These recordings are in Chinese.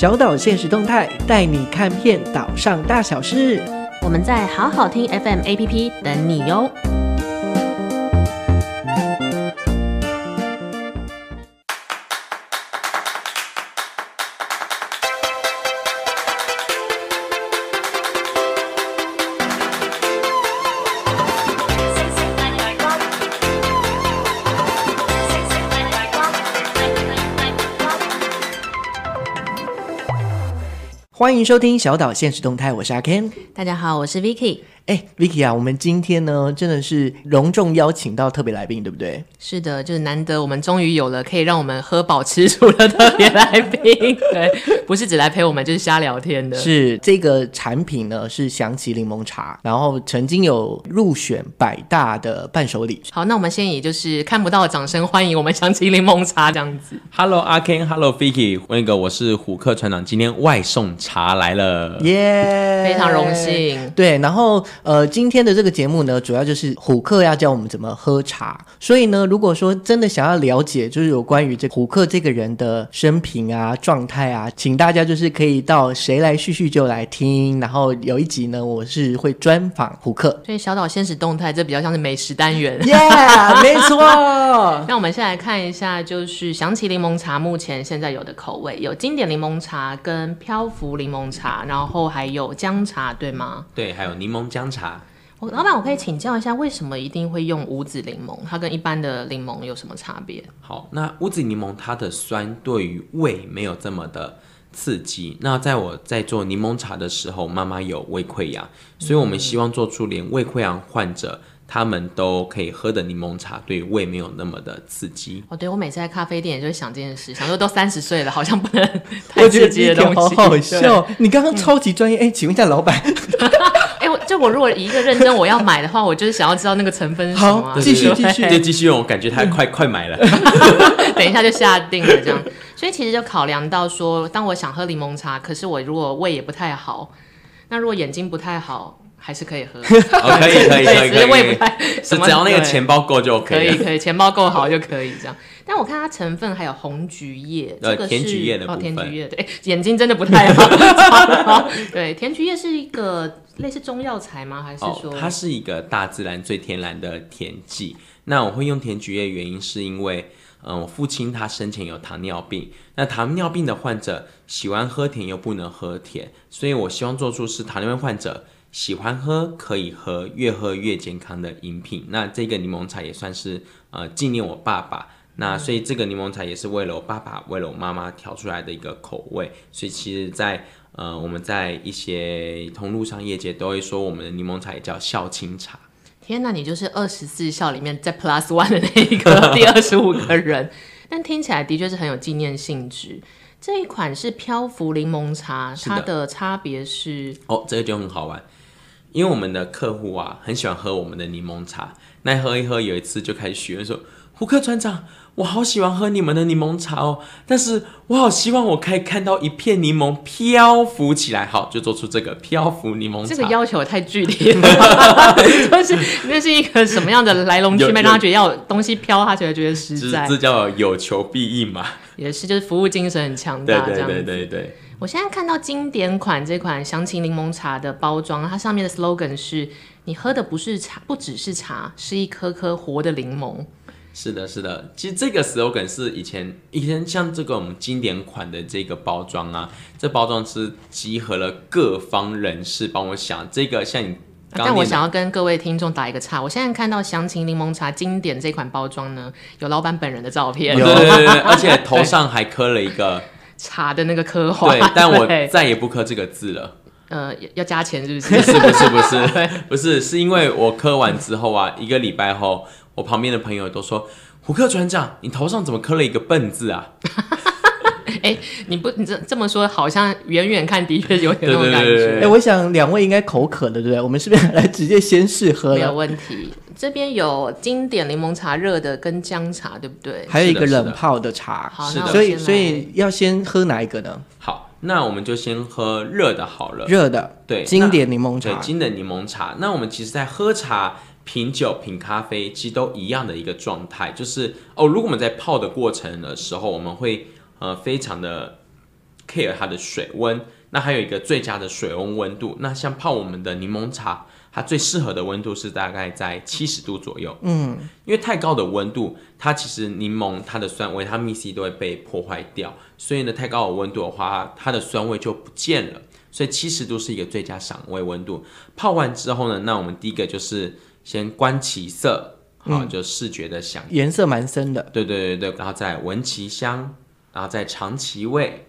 小岛现实动态带你看遍岛上大小事。我们在好好听 FM APP 等你哟。欢迎收听小岛现实动态，我是阿 Ken。大家好，我是 Vicky。哎，Vicky 啊，我们今天呢真的是隆重邀请到特别来宾，对不对？是的，就是难得我们终于有了可以让我们喝饱吃足的特别来宾，对，不是只来陪我们，就是瞎聊天的。是这个产品呢是祥奇柠檬茶，然后曾经有入选百大的伴手礼。好，那我们先以就是看不到的掌声欢迎我们祥奇柠檬茶这样子。Hello，阿 Ken，Hello Vicky，那个我是虎克船长，今天外送茶来了，耶、yeah，非常荣幸。对，然后。呃，今天的这个节目呢，主要就是虎克要教我们怎么喝茶。所以呢，如果说真的想要了解，就是有关于这虎克这个人的生平啊、状态啊，请大家就是可以到谁来叙叙旧来听。然后有一集呢，我是会专访虎克。所以小岛现实动态这比较像是美食单元。耶、yeah，没错。那我们先来看一下，就是想起柠檬茶目前现在有的口味有经典柠檬茶跟漂浮柠檬茶，然后还有姜茶，对吗？对，还有柠檬姜。茶，我老板，我可以请教一下，为什么一定会用五子柠檬？它跟一般的柠檬有什么差别？好，那五子柠檬它的酸对于胃没有这么的刺激。那在我在做柠檬茶的时候，妈妈有胃溃疡，所以我们希望做出连胃溃疡患者他们都可以喝的柠檬茶，对胃没有那么的刺激。哦，对，我每次在咖啡店也就会想这件事，想说都三十岁了，好像不能太刺激的东西。好好笑，你刚刚超级专业，哎、嗯欸，请问一下老板。就我如果一个认真我要买的话，我就是想要知道那个成分是什么、啊。好，继续继续，就继续用。我感觉它快、嗯、快买了，等一下就下定了这样。所以其实就考量到说，当我想喝柠檬茶，可是我如果胃也不太好，那如果眼睛不太好，还是可以喝。哦、可以 可以可以只要那个钱包够就可以。可以可以，钱包够好就可以这样。但我看它成分还有红橘叶，这个是甜橘叶的。哦，甜橘叶对，眼睛真的不太好。对，甜橘叶是一个 类似中药材吗？还是说、哦、它是一个大自然最天然的甜剂？那我会用甜橘叶，原因是因为，嗯、呃，我父亲他生前有糖尿病，那糖尿病的患者喜欢喝甜又不能喝甜，所以我希望做出是糖尿病患者喜欢喝可以喝，越喝越健康的饮品。那这个柠檬茶也算是呃纪念我爸爸。那所以这个柠檬茶也是为了我爸爸，为了我妈妈调出来的一个口味。所以其实在，在呃我们在一些通路上业界都会说，我们的柠檬茶也叫孝亲茶。天哪，你就是二十四孝里面在 Plus One 的那一个第二十五个人。但听起来的确是很有纪念性质。这一款是漂浮柠檬茶，它的差别是哦，这个就很好玩，因为我们的客户啊很喜欢喝我们的柠檬茶，那喝一喝，有一次就开始许愿说，胡克船长。我好喜欢喝你们的柠檬茶哦，但是我好希望我可以看到一片柠檬漂浮起来，好，就做出这个漂浮柠檬茶。这个要求也太具体了，就是那是一个什么样的来龙去脉，让他觉得要有东西飘，他觉得觉得实在。这叫有求必应嘛？也是，就是服务精神很强大，这样子。对对对对对。我现在看到经典款这款翔奇柠檬茶的包装，它上面的 slogan 是：你喝的不是茶，不只是茶，是一颗颗活的柠檬。是的，是的，其实这个 slogan 是以前以前像这个我们经典款的这个包装啊，这包装是集合了各方人士帮我想这个，像你刚刚，但我想要跟各位听众打一个岔，我现在看到详情柠檬茶经典这款包装呢，有老板本人的照片，对对对对，而且头上还刻了一个茶的那个刻画，对，但我 再也不刻这个字了，呃，要加钱是不是？不是不是不是 不是，是因为我刻完之后啊，一个礼拜后。我旁边的朋友都说：“胡克船长，你头上怎么刻了一个笨字啊？”哎、欸，你不你这这么说，好像远远看的确有点那种感觉。哎、欸，我想两位应该口渴的，对不对？我们是不是来直接先试喝？没有问题。这边有经典柠檬茶热的跟姜茶，对不对？还有一个冷泡的茶。好，所以所以要先喝哪一个呢？好，那我们就先喝热的好了。热的，对，经典柠檬茶。对，经典柠檬茶。那我们其实，在喝茶。品酒、品咖啡其实都一样的一个状态，就是哦，如果我们在泡的过程的时候，我们会呃非常的 care 它的水温。那还有一个最佳的水温温度。那像泡我们的柠檬茶，它最适合的温度是大概在七十度左右。嗯，因为太高的温度，它其实柠檬它的酸维他命 C 都会被破坏掉，所以呢，太高的温度的话，它的酸味就不见了。所以七十度是一个最佳赏味温度。泡完之后呢，那我们第一个就是先观其色，好，就视觉的享颜色蛮深的。对对对对，然后再闻其香，然后再尝其味，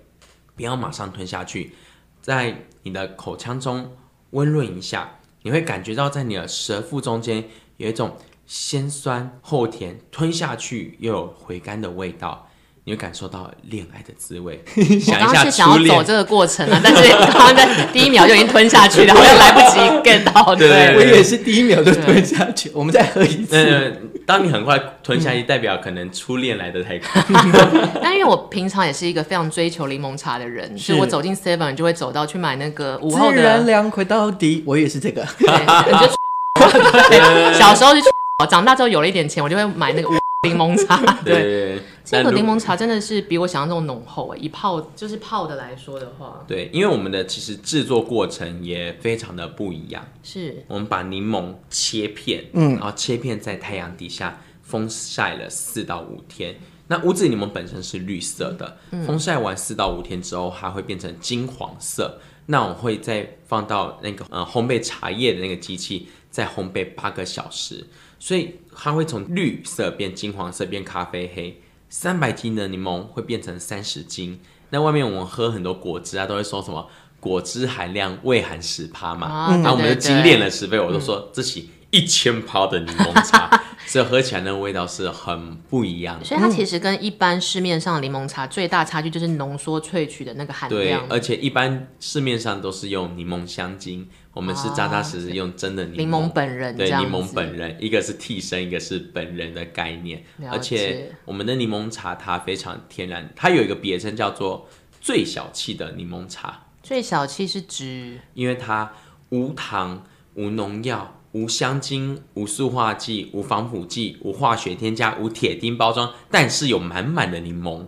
不要马上吞下去。在你的口腔中温润一下，你会感觉到在你的舌腹中间有一种先酸后甜，吞下去又有回甘的味道，你会感受到恋爱的滋味。想一下，想要走这个过程啊，但是刚刚在第一秒就已经吞下去了，好像来不及 get 到。对，对，对，我也是第一秒就吞下去。我们再喝一次。嗯当你很快吞下去，代表可能初恋来的太快。但因为我平常也是一个非常追求柠檬茶的人，所以我走进 Seven 就会走到去买那个午后的。自然凉快到底，我也是这个。对，你就，小时候就去，长大之后有了一点钱，我就会买那个柠檬茶。对，对，对，这个柠檬茶真的是比我想象中浓厚诶，一泡就是泡的来说的话。对，因为我们的其实制作过程也非常的不一样。是，我们把柠檬切片，嗯，然后切片在太阳底下风晒了四到五天。那乌子柠檬本身是绿色的，嗯、风晒完四到五天之后，它会变成金黄色。那我会再放到那个呃烘焙茶叶的那个机器，再烘焙八个小时。所以它会从绿色变金黄色，变咖啡黑。三百斤的柠檬会变成三十斤。那外面我们喝很多果汁啊，都会说什么果汁含量未含十趴嘛。然、哦啊、我们就精炼了十倍，我都说这起一千趴的柠檬茶，嗯、所以喝起来那个味道是很不一样的。所以它其实跟一般市面上的柠檬茶最大差距就是浓缩萃取的那个含量。对，而且一般市面上都是用柠檬香精。我们是扎扎实实用真的柠檬，本人，对，柠檬本人，一个是替身，一个是本人的概念。而且我们的柠檬茶它非常天然，它有一个别称叫做最小气的柠檬茶。最小气是指？因为它无糖、无农药、无香精、无塑化剂、无防腐剂、无化学添加、无铁钉包装，但是有满满的柠檬。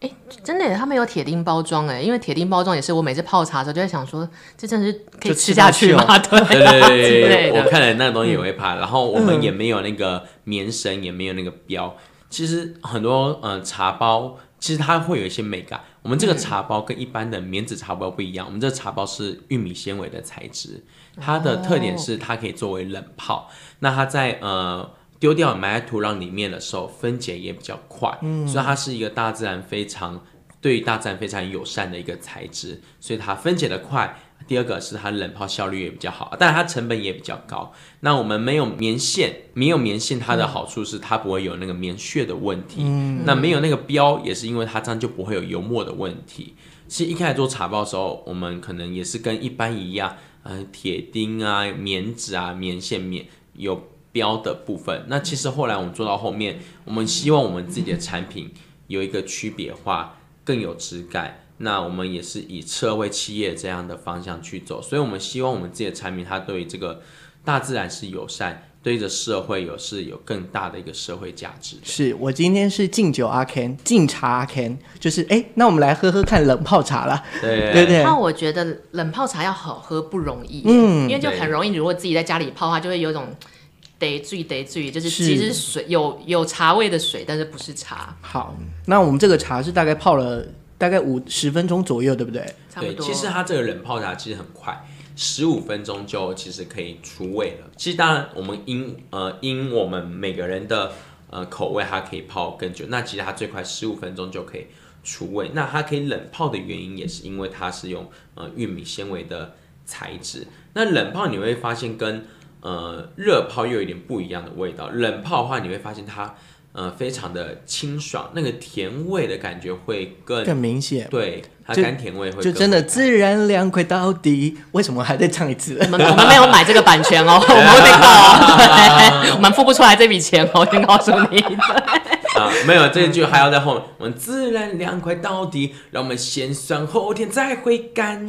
哎，真的，他们有铁钉包装哎，因为铁钉包装也是我每次泡茶的时候就在想说，这真的是可以吃下去吗？对对对，我看了那个东西也会怕。然后我们也没有那个棉绳，也没有那个标。其实很多呃茶包，其实它会有一些美感。我们这个茶包跟一般的棉质茶包不一样，我们这个茶包是玉米纤维的材质，它的特点是它可以作为冷泡。那它在呃。丢掉埋在土壤里面的时候，分解也比较快，嗯，所以它是一个大自然非常对于大自然非常友善的一个材质，所以它分解的快。第二个是它冷泡效率也比较好，但它成本也比较高。那我们没有棉线，没有棉线，它的好处是它不会有那个棉屑的问题。嗯，那没有那个标，也是因为它这样就不会有油墨的问题。其实一开始做茶包的时候，我们可能也是跟一般一样，呃，铁钉啊、棉纸啊、棉线、棉有。标的部分，那其实后来我们做到后面，我们希望我们自己的产品有一个区别化，更有质感。那我们也是以社会企业这样的方向去走，所以我们希望我们自己的产品，它对于这个大自然是友善，对着社会有是有更大的一个社会价值。是我今天是敬酒阿 Ken，敬茶阿 Ken，就是哎，那我们来喝喝看冷泡茶了。对对 对。那我觉得冷泡茶要好喝不容易，嗯，因为就很容易，如果自己在家里泡的话，就会有种。得醉得醉，就是其实水有有茶味的水，但是不是茶。好，那我们这个茶是大概泡了大概五十分钟左右，对不对？差不多。其实它这个冷泡茶其实很快，十五分钟就其实可以出味了。其实当然我们因呃因我们每个人的呃口味，它可以泡更久。那其实它最快十五分钟就可以出味。那它可以冷泡的原因也是因为它是用呃玉米纤维的材质。那冷泡你会发现跟呃，热泡又有一点不一样的味道。冷泡的话，你会发现它呃非常的清爽，那个甜味的感觉会更更明显。对，它甘甜味会就真的自然凉快到底。为什么还在唱一次？我们我们没有买这个版权哦，我们会被告哦，我们付不出来这笔钱哦，我先告诉你。啊，没有这句还要在后面。我们自然凉快到底，让我们先酸后甜再回甘，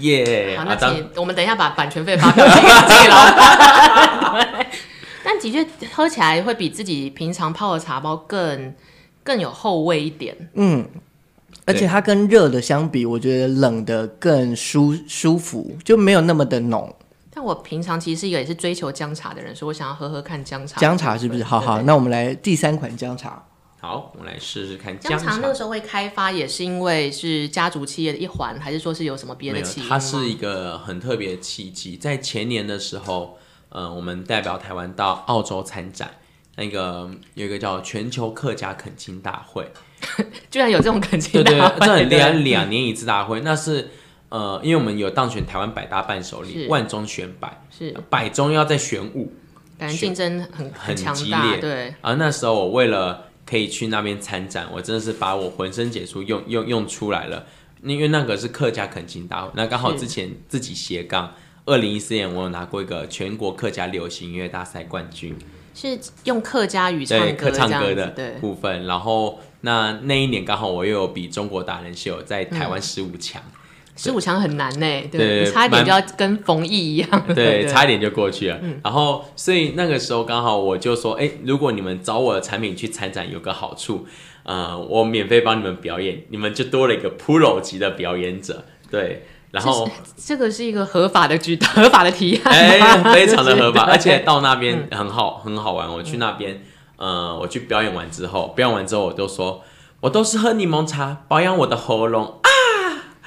耶、yeah！好，那请、啊、我们等一下把版权费发票 给了。但的确喝起来会比自己平常泡的茶包更更有后味一点。嗯，而且它跟热的相比，我觉得冷的更舒舒服，就没有那么的浓。但我平常其实是一个也是追求姜茶的人，所以我想要喝喝看姜茶。姜茶是不是？好好，那我们来第三款姜茶。好，我们来试试看姜茶。那个时候会开发，也是因为是家族企业的一环，还是说是有什么别的契机？它是一个很特别的契机。在前年的时候，呃，我们代表台湾到澳洲参展，那个有一个叫全球客家恳亲大会。居然有这种恳亲大会，对对，这很厉害，两年一次大会。那是呃，因为我们有当选台湾百大伴手礼，万中选百，是百中要再选五，感觉竞争很很激烈。对，而那时候我为了可以去那边参展，我真的是把我浑身解数用用用出来了。因为那个是客家恳亲大会，那刚好之前自己斜杠，二零一四年我有拿过一个全国客家流行音乐大赛冠军。是用客家语唱歌，对，客唱歌的部分。然后那那一年刚好我又有比中国达人秀在台湾十五强，十五强很难呢，对，对？差一点就要跟冯毅一样，对，差一点就过去了。嗯、然后所以那个时候刚好我就说，哎，如果你们找我的产品去参展，有个好处，呃，我免费帮你们表演，你们就多了一个 Pro 级的表演者，对。然后这个是一个合法的举 合法的提案，哎，非常的合法，而且到那边很好，嗯、很好玩。我去那边，嗯、呃，我去表演完之后，表演完之后我就说，我都是喝柠檬茶保养我的喉咙。啊，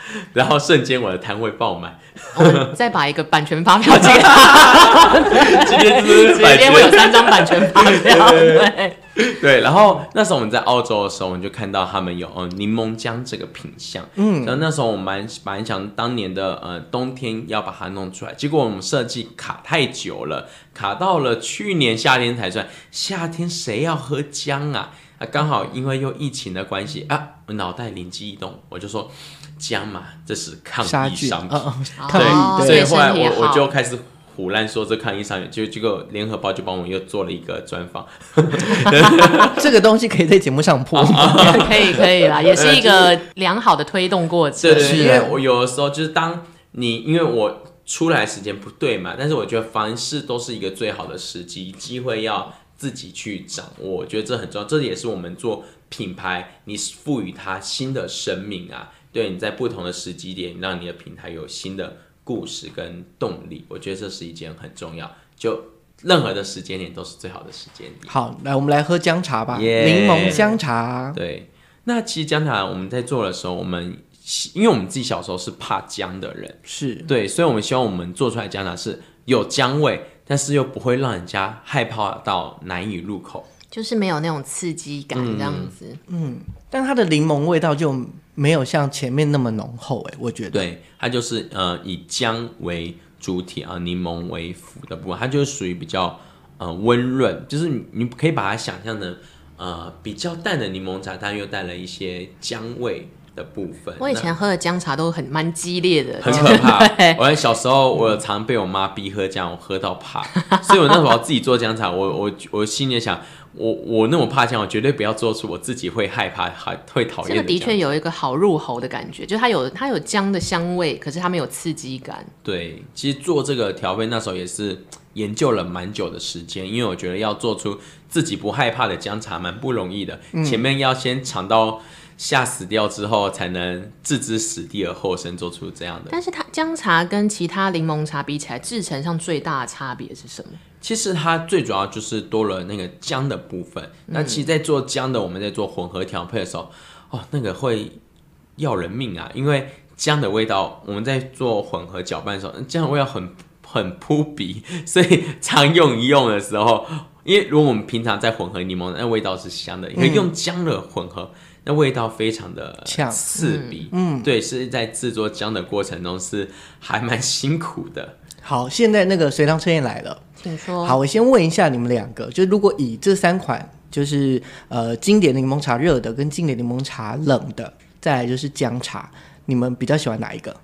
然后瞬间我的摊位爆满。我们再把一个版权发票寄 给他，今天是今天会有三张版权发票，对。对，然后那时候我们在澳洲的时候，我们就看到他们有呃柠檬姜这个品相，嗯，然后那时候我蛮蛮想当年的呃冬天要把它弄出来，结果我们设计卡太久了，卡到了去年夏天才算。夏天谁要喝姜啊？啊，刚好因为又疫情的关系啊，我脑袋灵机一动，我就说姜嘛，这是抗疫商品，对，哦、所以后来我我就开始。胡乱说这抗疫商品，就这个联合报就帮我又做了一个专访，这个东西可以在节目上播吗？可以可以啦，也是一个良好的推动过程。对，对，对，因为我有的时候就是当你因为我出来时间不对嘛，但是我觉得凡事都是一个最好的时机，机会要自己去掌握，我觉得这很重要。这也是我们做品牌，你赋予它新的生命啊，对，你在不同的时机点，让你的平台有新的。故事跟动力，我觉得这是一件很重要。就任何的时间点都是最好的时间点。好，来我们来喝姜茶吧，柠 Yeah, 檬姜茶。对，那其实姜茶我们在做的时候，我们因为我们自己小时候是怕姜的人，是对，所以我们希望我们做出来姜茶是有姜味，但是又不会让人家害怕到难以入口，就是没有那种刺激感这样子。嗯，嗯，但它的柠檬味道就。没有像前面那么浓厚哎，我觉得。对，它就是呃以姜为主体啊，柠檬为辅的部分，它就是属于比较呃温润，就是你你可以把它想象成呃比较淡的柠檬茶，但又带了一些姜味的部分。我以前喝的姜茶都很蛮激烈的，很 可怕。对我小时候我有常被我妈逼喝姜，我喝到怕，所以我那时候要自己做姜茶，我我我心里想。我我那么怕姜，我绝对不要做出我自己会害怕、还会讨厌的。这个的确有一个好入喉的感觉，就它有它有姜的香味，可是它没有刺激感。对，其实做这个调味那时候也是研究了蛮久的时间，因为我觉得要做出自己不害怕的姜茶蛮不容易的。嗯、前面要先尝到吓死掉之后，才能置之死地而后生，做出这样的。但是它姜茶跟其他柠檬茶比起来，制成上最大的差别是什么？其实它最主要就是多了那个姜的部分。嗯、那其实，在做姜的，我们在做混合调配的时候，哦，那个会要人命啊！因为姜的味道，我们在做混合搅拌的时候，姜的味道很很扑鼻，所以常用一用的时候，因为如果我们平常在混合柠檬，那味道是香的，因为用姜的混合，那味道非常的刺鼻。嗯，对，是在制作姜的过程中是还蛮辛苦的。好，现在那个随堂测验来了。请说。好，我先问一下你们两个，就如果以这三款，就是呃经典柠檬茶热的跟经典柠檬茶冷的，再来就是姜茶，你们比较喜欢哪一个？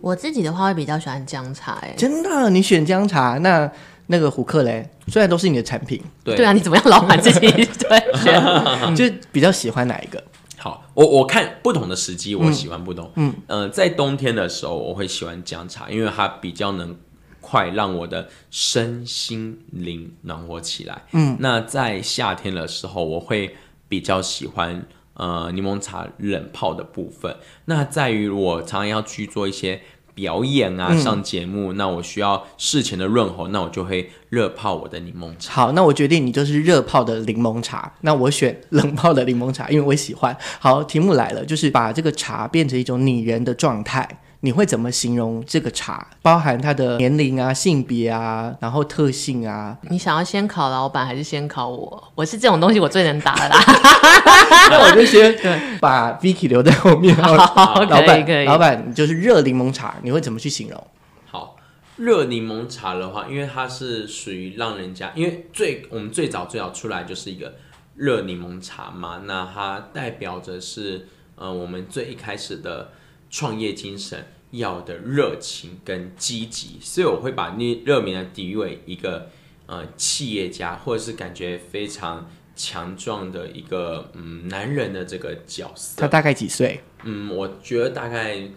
我自己的话会比较喜欢姜茶，哎，真的？你选姜茶？那那个虎克嘞？虽然都是你的产品，对对啊，你怎么样老板自己 对选？就比较喜欢哪一个？好，我我看不同的时机，我喜欢不同。嗯嗯、呃，在冬天的时候，我会喜欢姜茶，因为它比较能。快让我的身心灵暖和起来。嗯，那在夏天的时候，我会比较喜欢呃柠檬茶冷泡的部分。那在于我常常要去做一些表演啊，上节目，嗯、那我需要事前的润喉，那我就会热泡我的柠檬茶。好，那我决定你就是热泡的柠檬茶，那我选冷泡的柠檬茶，因为我喜欢。好，题目来了，就是把这个茶变成一种拟人的状态。你会怎么形容这个茶？包含它的年龄啊、性别啊，然后特性啊？你想要先考老板还是先考我？我是这种东西我最能答的啦。那我就先把 Vicky 留在后面。好，好，老板，可以，老板，你就是热柠檬茶，你会怎么去形容？好，热柠檬茶的话，因为它是属于让人家，因为最我们最早最早出来就是一个热柠檬茶嘛，那它代表着是呃我们最一开始的。创业精神要的热情跟积极，所以我会把那热名呢比喻为一个呃企业家，或者是感觉非常强壮的一个嗯男人的这个角色。他大概几岁？嗯，我觉得大概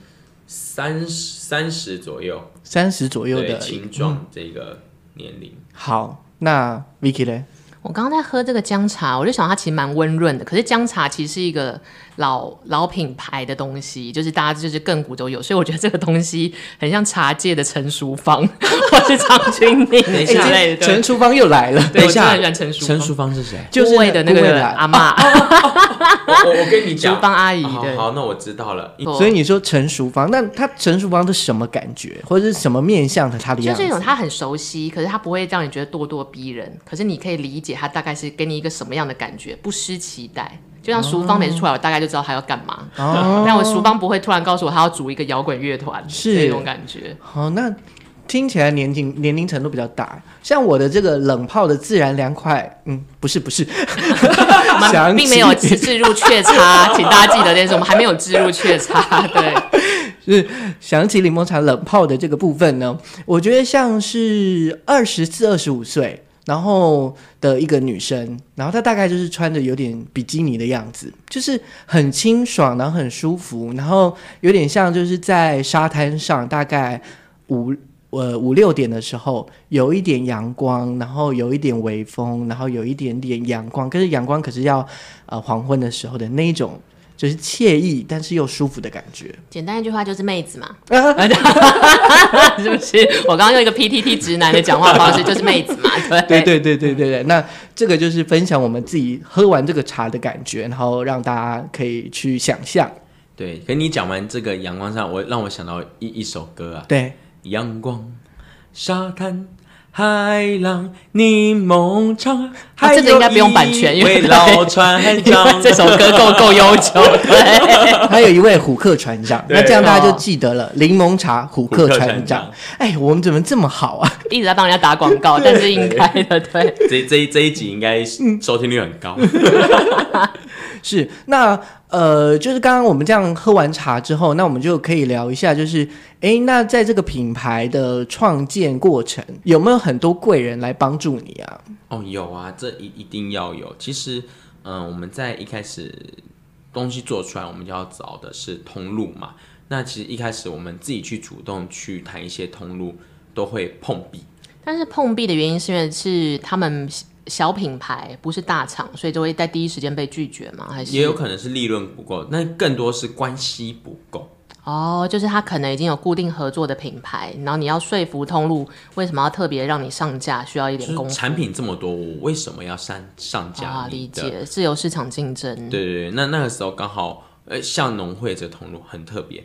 三十三十左右，三十左右的青壮这个年龄。嗯。好，那 Vicky 呢？我刚刚在喝这个姜茶，我就想它其实蛮温润的。可是姜茶其实是一个老老品牌的东西，就是大家就是亘古都有，所以我觉得这个东西很像茶界的陈淑芳 或是张钧甯之类的。陈淑芳又来了，等一下，陈淑陈淑芳是谁？就是那个阿妈。我我跟你讲，淑芳阿姨。好，好，那我知道了。所以你说陈淑芳，那他陈淑芳是什么感觉，或者是什么面相的？他的样子？就是一种他很熟悉，可是他不会让你觉得咄咄逼人，可是你可以理解。他大概是给你一个什么样的感觉？不失期待，就像淑芳每次出来，我大概就知道他要干嘛。哦，但我淑芳不会突然告诉我他要组一个摇滚乐团，是这种感觉。好，那听起来年龄年龄程度比较大。像我的这个冷泡的自然凉快，嗯，不是不是 我们并没有置入雀差，请大家记得这件事，我们还没有置入雀差。对，是想起柠檬茶冷泡的这个部分呢，我觉得像是二十至、二十五岁。然后的一个女生，然后她大概就是穿着有点比基尼的样子，就是很清爽，然后很舒服，然后有点像就是在沙滩上，大概五呃五六点的时候，有一点阳光，然后有一点微风，然后有一点点阳光，可是阳光可是要呃黄昏的时候的那一种。就是惬意，但是又舒服的感觉。简单一句话就是妹子嘛，是不是？我刚刚用一个 PTT 直男的讲话方式，就是妹子嘛。对对对对对对。那这个就是分享我们自己喝完这个茶的感觉，然后让大家可以去想象。对，跟你讲完这个阳光上，我让我想到一一首歌啊。对，阳光沙滩。海浪柠檬茶，啊，这个应该不用版权，因为老船长 这首歌够够悠久。对，还有一位虎克船长，那这样大家就记得了，柠檬茶虎克船长。哎，我们怎么这么好啊？一直在帮人家打广告，但是应该的，对。这这这一集应该收听率很高。是，那呃，就是刚刚我们这样喝完茶之后，那我们就可以聊一下，就是，哎，那在这个品牌的创建过程，有没有很多贵人来帮助你啊？哦，有啊，这一一定要有。其实，嗯、呃，我们在一开始东西做出来，我们就要找的是通路嘛。那其实一开始我们自己去主动去谈一些通路，都会碰壁。但是碰壁的原因是因为是他们。小品牌不是大厂，所以就会在第一时间被拒绝吗？还是也有可能是利润不够，那更多是关系不够。哦，就是他可能已经有固定合作的品牌，然后你要说服通路为什么要特别让你上架，需要一点功夫。产品这么多，我为什么要上上架？啊，理解，自由市场竞争。对对对，那那个时候刚好，呃，像农会这个通路很特别。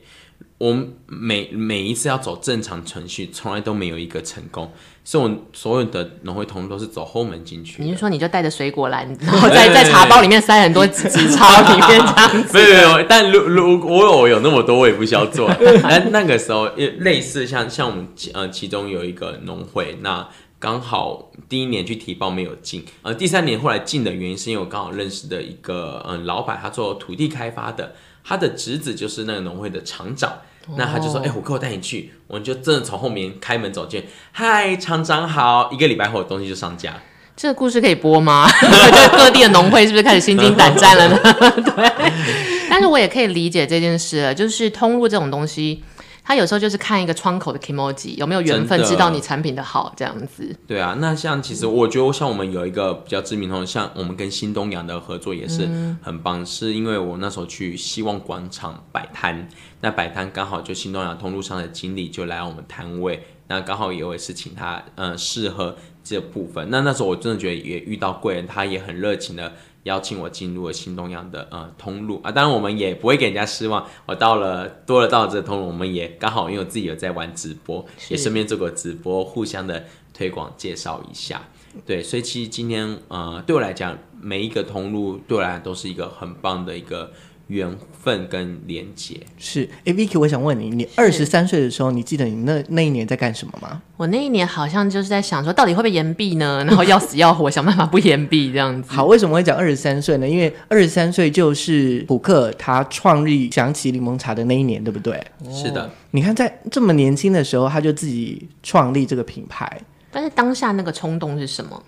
我每每一次要走正常程序，从来都没有一个成功。所以我所有的农会通都是走后门进去。你是说你就带着水果篮，然后在在茶包里面塞很多纸钞里面这样子？没有没有，但如如果我有有那么多，我也不需要做。但那个时候，类似像像我们呃其中有一个农会，那刚好第一年去提报没有进，呃第三年后来进的原因是因为我刚好认识的一个嗯、呃、老板，他做土地开发的。他的侄子就是那个农会的厂长，哦、那他就说：“哎、欸，虎哥，我带你去。”我们就真的从后面开门走进，嗨，厂长好！一个礼拜后，东西就上架。这个故事可以播吗？各地的农会是不是开始心惊胆战了呢？对。但是我也可以理解这件事了，就是通路这种东西，他有时候就是看一个窗口的 kimoji 有没有缘分，知道你产品的好这样子。对啊，那像其实我觉得像我们有一个比较知名的，像我们跟新东阳的合作也是很棒，嗯、是因为我那时候去希望广场摆摊，那摆摊刚好就新东阳通路上的经理就来我们摊位，那刚好也会是请他嗯适合这部分。那那时候我真的觉得也遇到贵人，他也很热情的。邀请我进入了新东阳的呃通路啊，当然我们也不会给人家失望。我到了多了到了这个通路，我们也刚好因为我自己有在玩直播，也顺便做个直播，互相的推广介绍一下。对，所以其实今天呃对我来讲，每一个通路对我来讲都是一个很棒的一个。缘分跟连结是，哎，Vicky，我想问你，你二十三岁的时候，你记得你那那一年在干什么吗？我那一年好像就是在想说，到底会不会延毕呢？然后要死要活，想办法不延毕这样子。好，为什么会讲二十三岁呢？因为二十三岁就是普克他创立想起柠檬茶的那一年，对不对？是的。你看，在这么年轻的时候，他就自己创立这个品牌。但是当下那个冲动是什么？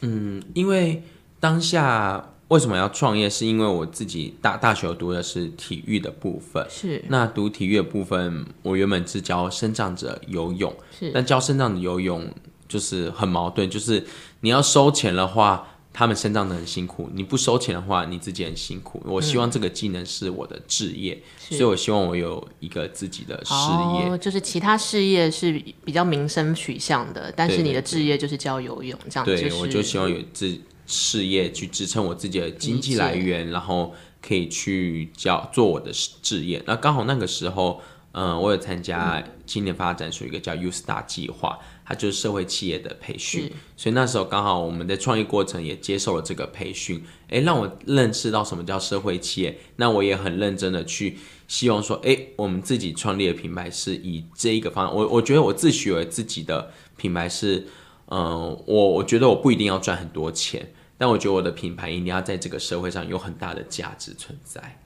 嗯，因为当下。为什么要创业？是因为我自己大大学读的是体育的部分，是那读体育的部分，我原本是教生长者游泳，是但教生长者游泳就是很矛盾，就是你要收钱的话，他们生长的很辛苦；你不收钱的话，你自己很辛苦。我希望这个技能是我的职业，嗯、所以我希望我有一个自己的事业。哦、就是其他事业是比较民生取向的，但是你的职业就是教游泳，这样子、就是。对，我就希望有自。事业去支撑我自己的经济来源，然后可以去教做我的事业。那刚好那个时候，嗯、呃，我有参加青年发展署一个叫 U Star 计划，它就是社会企业的培训。所以那时候刚好我们在创业过程也接受了这个培训，哎，让我认识到什么叫社会企业。那我也很认真的去希望说，哎，我们自己创立的品牌是以这一个方向。我我觉得我自诩为自己的品牌是。嗯，我我觉得我不一定要赚很多钱，但我觉得我的品牌一定要在这个社会上有很大的价值存在。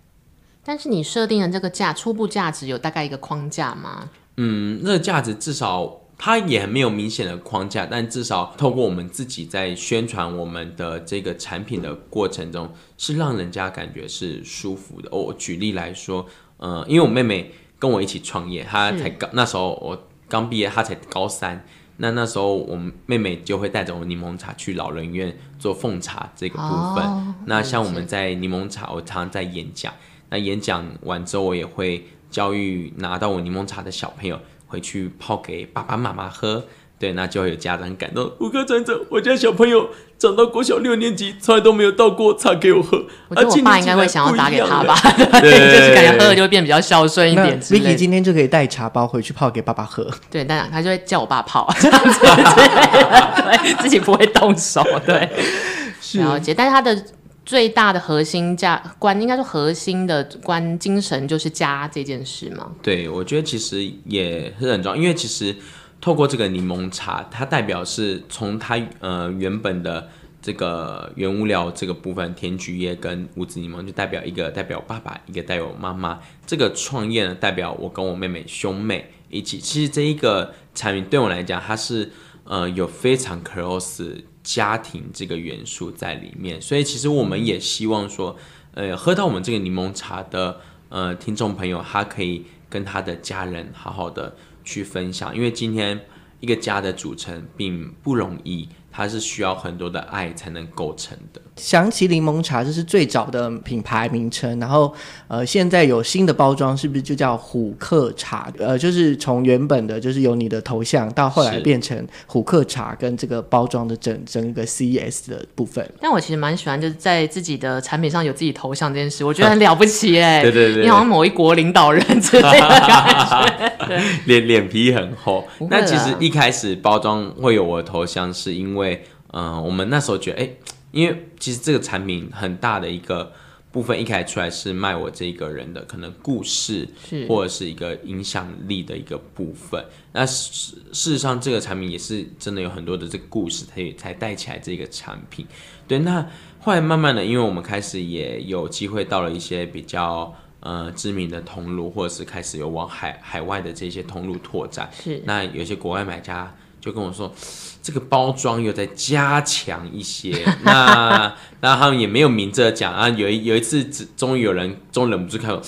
但是你设定的这个价初步价值有大概一个框架吗？嗯，那个价值至少它也没有明显的框架，但至少透过我们自己在宣传我们的这个产品的过程中，是让人家感觉是舒服的。我举例来说，嗯，因为我妹妹跟我一起创业，她才刚那时候我刚毕业，她才高三。那那时候，我们妹妹就会带着我柠檬茶去老人院做奉茶这个部分。Oh, 那像我们在柠檬茶，我常常在演讲。那演讲完之后，我也会教育拿到我柠檬茶的小朋友回去泡给爸爸妈妈喝。对，那就会有家长感动。虎克船长，我家小朋友长到国小六年级，从来都没有倒过茶给我喝。我觉得我爸应该会想要打给他吧，对，就是感觉喝了就会变比较孝顺一点。Vicky 今天就可以带茶包回去泡给爸爸喝。对，但他就会叫我爸泡，这样子对，对，自己不会动手。对，是了解。但是他的最大的核心价观，应该说核心的观精神就是家这件事嘛。对，我觉得其实也是很重要，因为其实。透过这个柠檬茶，它代表是从它呃原本的这个原物料这个部分，甜菊叶跟无籽柠檬，就代表一个代表爸爸，一个代表妈妈。这个创业呢，代表我跟我妹妹兄妹一起。其实这一个产品对我来讲，它是呃有非常 close 家庭这个元素在里面。所以其实我们也希望说，呃，喝到我们这个柠檬茶的呃听众朋友，他可以跟他的家人好好的。去分享，因为今天一个家的组成并不容易。它是需要很多的爱才能构成的。想起柠檬茶这是最早的品牌名称，然后呃现在有新的包装，是不是就叫虎克茶？呃，就是从原本的就是有你的头像，到后来变成虎克茶跟这个包装的整整个 CES 的部分。但我其实蛮喜欢就是在自己的产品上有自己头像这件事，我觉得很了不起哎、欸。对，对对对，你好像某一国领导人之类的感觉。脸脸皮很厚。那其实一开始包装会有我的头像，是因为。嗯、呃，我们那时候觉得，哎，因为其实这个产品很大的一个部分，一开始出来是卖我这个人的可能故事，是或者是一个影响力的一个部分。那事事实上，这个产品也是真的有很多的这个故事，才才带起来这个产品。对，那后来慢慢的，因为我们开始也有机会到了一些比较呃知名的通路，或者是开始有往海海外的这些通路拓展。是，那有些国外买家就跟我说。这个包装又再加强一些，那那他们也没有明着讲啊。有一有一次，终于有人终于忍不住看，哎、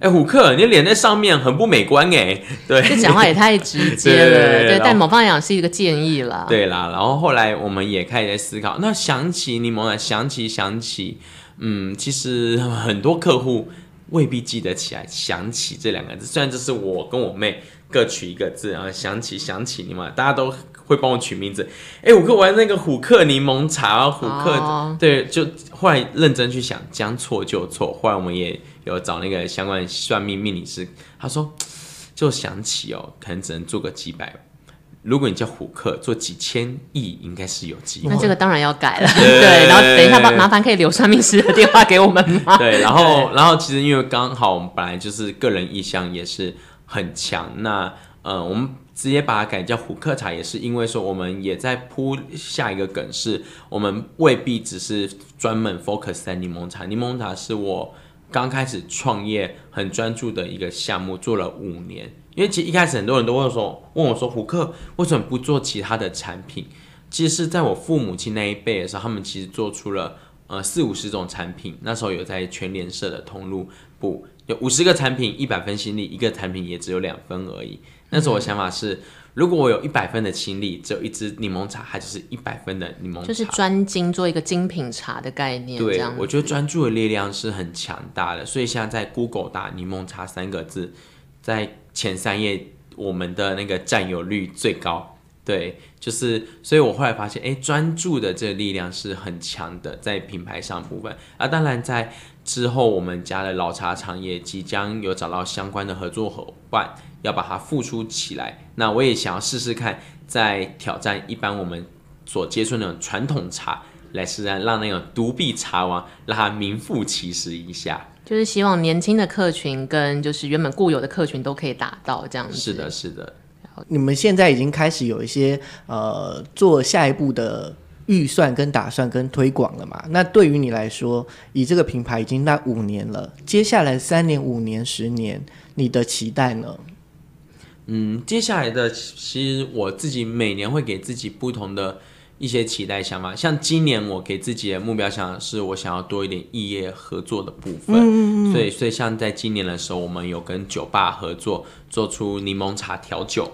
欸，虎克，你脸在上面很不美观哎。对，这讲话也太直接了。对，对，对，对，但某方面讲是一个建议啦。对啦，然后后来我们也开始在思考，那想起柠檬茶，想起想起，嗯，其实很多客户未必记得起来“想起”这两个字。虽然这是我跟我妹各取一个字，然后想起想起你们，大家都会帮我取名字。哎，虎克玩那个虎克柠檬茶，虎克、哦、对，就后来认真去想，将错就错。后来我们也。有找那个相关算命命理师，他说就想起哦，可能只能做个几百。如果你叫虎克做几千亿，应该是有机会。那这个当然要改了，对，对。然后等一下，麻麻烦可以留算命师的电话给我们吗？对，然后然后其实因为刚好我们本来就是个人意向也是很强，那呃我们直接把它改叫虎克茶，也是因为说我们也在铺下一个梗，是我们未必只是专门 focus 在柠檬茶，柠檬茶是我。刚开始创业很专注的一个项目，做了五年。因为其实一开始很多人都会说，问我说：“虎克为什么不做其他的产品？”其实是在我父母亲那一辈的时候，他们其实做出了呃四五十种产品。那时候有在全联社的通路部，有五十个产品，一百分心力，一个产品也只有两分而已。那时候想法是。如果我有一百分的清力，只有一支柠檬茶，它就是一百分的柠檬茶，就是专精做一个精品茶的概念。对，我觉得专注的力量是很强大的。所以现在在 Google 打“柠檬茶”三个字，在前三页我们的那个占有率最高。对，就是，所以我后来发现，哎，专注的这个力量是很强的，在品牌上部分。啊，当然在之后，我们家的老茶厂也即将有找到相关的合作伙伴。要把它付出起来，那我也想要试试看，在挑战一般我们所接触那种传统茶，来试试让那种独臂茶王让它名副其实一下。就是希望年轻的客群跟就是原本固有的客群都可以达到这样子。是的，是的。你们现在已经开始有一些呃做下一步的预算跟打算跟推广了嘛？那对于你来说，以这个品牌已经那五年了，接下来三年、五年、十年，你的期待呢？嗯，接下来的其实我自己每年会给自己不同的一些期待想法，像今年我给自己的目标想是我想要多一点异业合作的部分，嗯嗯嗯，所以所以像在今年的时候，我们有跟酒吧合作做出柠檬茶调酒，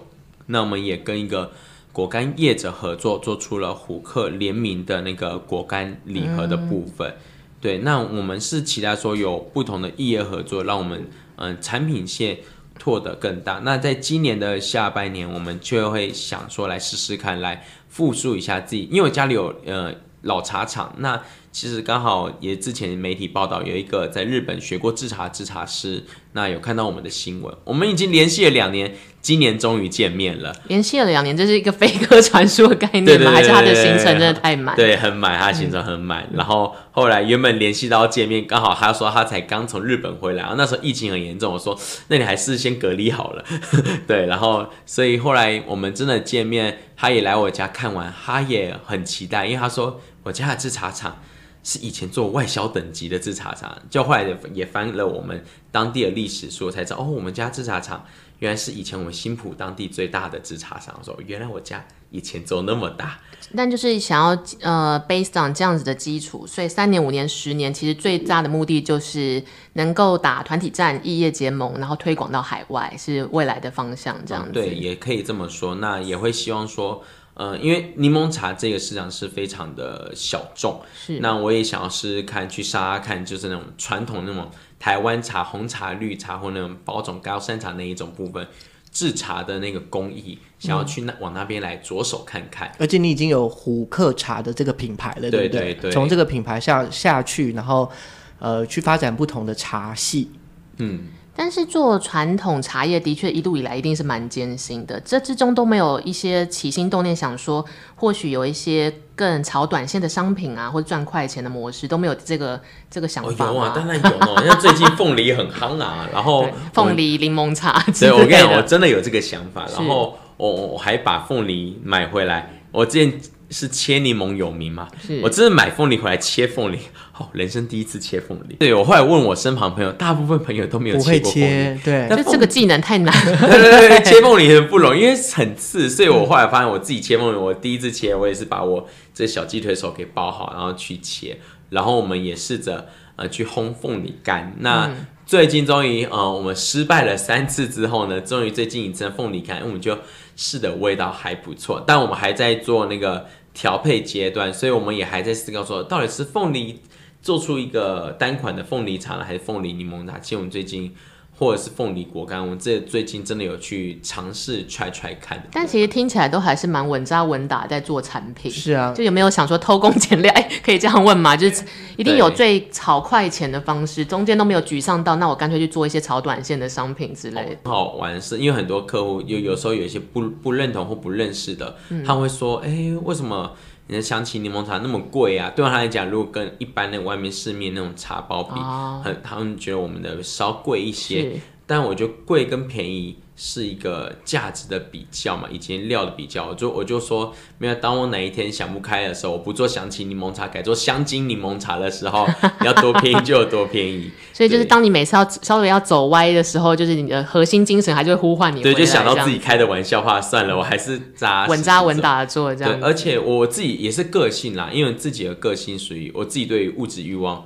那我们也跟一个果干业者合作做出了虎克联名的那个果干礼盒的部分，嗯，对，那我们是期待说有不同的异业合作，让我们嗯产品线。拓得更大。那在今年的下半年，我们就会想说来试试看，来复述一下自己。因为我家里有呃老茶厂，那其实刚好也之前媒体报道有一个在日本学过制茶制茶师，那有看到我们的新闻，我们已经联系了两年。今年终于见面了，联系了两年，这是一个飞鸽传书的概念吗？还是他的行程真的太满？对，很满，他的行程很满。嗯、然后后来原本联系到见面，刚好他说他才刚从日本回来，然后那时候疫情很严重，我说那你还是先隔离好了。对，然后所以后来我们真的见面，他也来我家看完，他也很期待，因为他说我家的制茶厂是以前做外销等级的制茶厂，就后来也翻了我们当地的历史书，才知道哦，我们家制茶厂。原来是以前我们新浦当地最大的制茶厂，说原来我家以前做那么大，但就是想要呃，based on 这样子的基础，所以三年、五年、十年，其实最大的目的就是能够打团体战、异业结盟，然后推广到海外，是未来的方向。这样子、嗯、对，也可以这么说。那也会希望说，呃，因为柠檬茶这个市场是非常的小众，是那我也想要试试看去杀杀看，就是那种传统那种。台湾茶、红茶、绿茶或那种包种高山茶那一种部分制茶的那个工艺，想要去那往那边来着手看看。而且你已经有虎克茶的这个品牌了，对不对？对对对。从这个品牌下下去，然后呃去发展不同的茶系，嗯。但是做传统茶叶的确一路以来一定是蛮艰辛的，这之中都没有一些起心动念想说，或许有一些更炒短线的商品啊，或者赚快钱的模式都没有这个这个想法。哦、有啊，当然有哦，像最近凤梨很夯啊，然后凤梨柠檬茶。对，我跟你讲，我真的有这个想法，然后我我还把凤梨买回来，我之前。是切柠檬有名吗？是我真的买凤梨回来切凤梨，好、哦，人生第一次切凤梨。对，我后来问我身旁朋友，大部分朋友都没有切过凤梨。切对，但就这个技能太难了。对对对，切凤梨很不容易，因为很刺，所以我后来发现我自己切凤梨，我第一次切，我也是把我这小鸡腿手给包好，然后去切。然后我们也试着呃去烘凤梨干。那最近终于呃我们失败了三次之后呢，终于最近一次凤梨干，我们就试的味道还不错，但我们还在做那个调配阶段，所以我们也还在思考说，到底是凤梨做出一个单款的凤梨茶呢，还是凤梨柠檬茶？其实我们最近。或者是凤梨果干，我这最近真的有去尝试 try try 看。但其实听起来都还是蛮稳扎稳打在做产品。是啊，就有没有想说偷工减料？哎，可以这样问吗？就是一定有最炒快钱的方式，中间都没有沮丧到，那我干脆去做一些炒短线的商品之类的。哦、好玩是，因为很多客户有有时候有一些不不认同或不认识的，嗯、他会说：“哎，为什么？”你的香气柠檬茶那么贵啊？对他来讲，如果跟一般的外面市面那种茶包比，哦、很他们觉得我们的稍贵一些。但我觉得贵跟便宜。是一个价值的比较嘛，以及料的比较，我就我就说，没有。当我哪一天想不开的时候，我不做香气柠檬茶，改做香精柠檬茶的时候，你 要多便宜就有多便宜。所以就是当你每次要稍微要走歪的时候，就是你的核心精神还是会呼唤你。对，就想到自己开的玩笑话，算了，我还是扎稳扎稳打的做这样。对，而且我自己也是个性啦，因为自己的个性属于我自己对于物质欲望。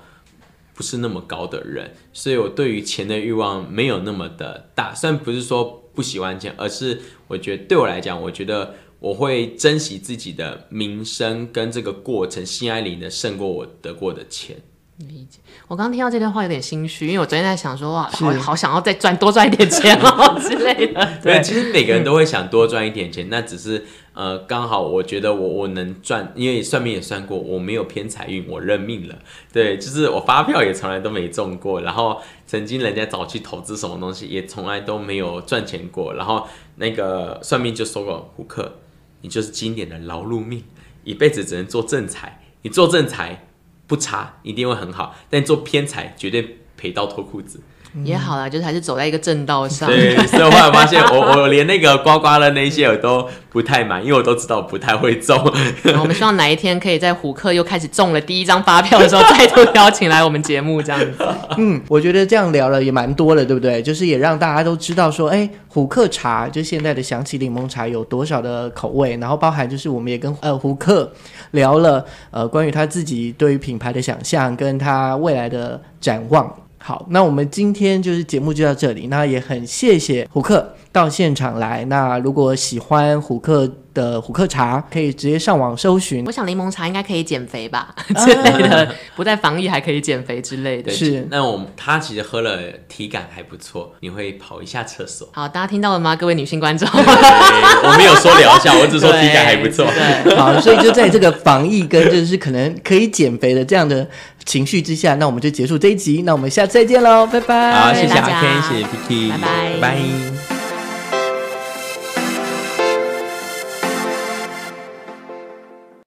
不是那么高的人，所以我对于钱的欲望没有那么的大。虽然不是说不喜欢钱，而是我觉得对我来讲，我觉得我会珍惜自己的名声跟这个过程，心安理得胜过我得过的钱。理解。我刚刚听到这段话有点心虚，因为我昨天在想说，哇，好好想要再赚多赚一点钱哦之类的。对，其实每个人都会想多赚一点钱，那只是呃，刚好我觉得我我能赚，因为算命也算过，我没有偏财运，我认命了。对，就是我发票也从来都没中过，然后曾经人家找我去投资什么东西，也从来都没有赚钱过。然后那个算命就说过，虎克，你就是经典的劳碌命，一辈子只能做正财，你做正财。不差，一定会很好，但做偏财绝对赔到脱裤子。也好啦，就是还是走在一个正道上。对，所以我后来发现我，我我连那个刮刮乐那些我都不太满，因为我都知道我不太会中。我们希望哪一天可以在虎克又开始中了第一张发票的时候，再度邀请来我们节目这样子。嗯，我觉得这样聊了也蛮多的，对不对？就是也让大家都知道说，哎，虎克茶就现在的香气柠檬茶有多少的口味，然后包含就是我们也跟呃虎克聊了呃关于他自己对于品牌的想象，跟他未来的展望。好，那我们今天就是节目就到这里。那也很谢谢虎克到现场来。那如果喜欢虎克的虎克茶，可以直接上网搜寻。我想柠檬茶应该可以减肥吧，啊、之类的，不但防疫还可以减肥之类的。是，那我们他其实喝了体感还不错，你会跑一下厕所。好，大家听到了吗？各位女性观众，我没有说疗效，我只说 体感还不错。对，好，所以就在这个防疫跟就是可能可以减肥的这样的。情绪之下，那我们就结束这一集。那我们下次再见喽，拜拜！好，谢谢阿 Ken，谢谢 Picky，拜拜。拜。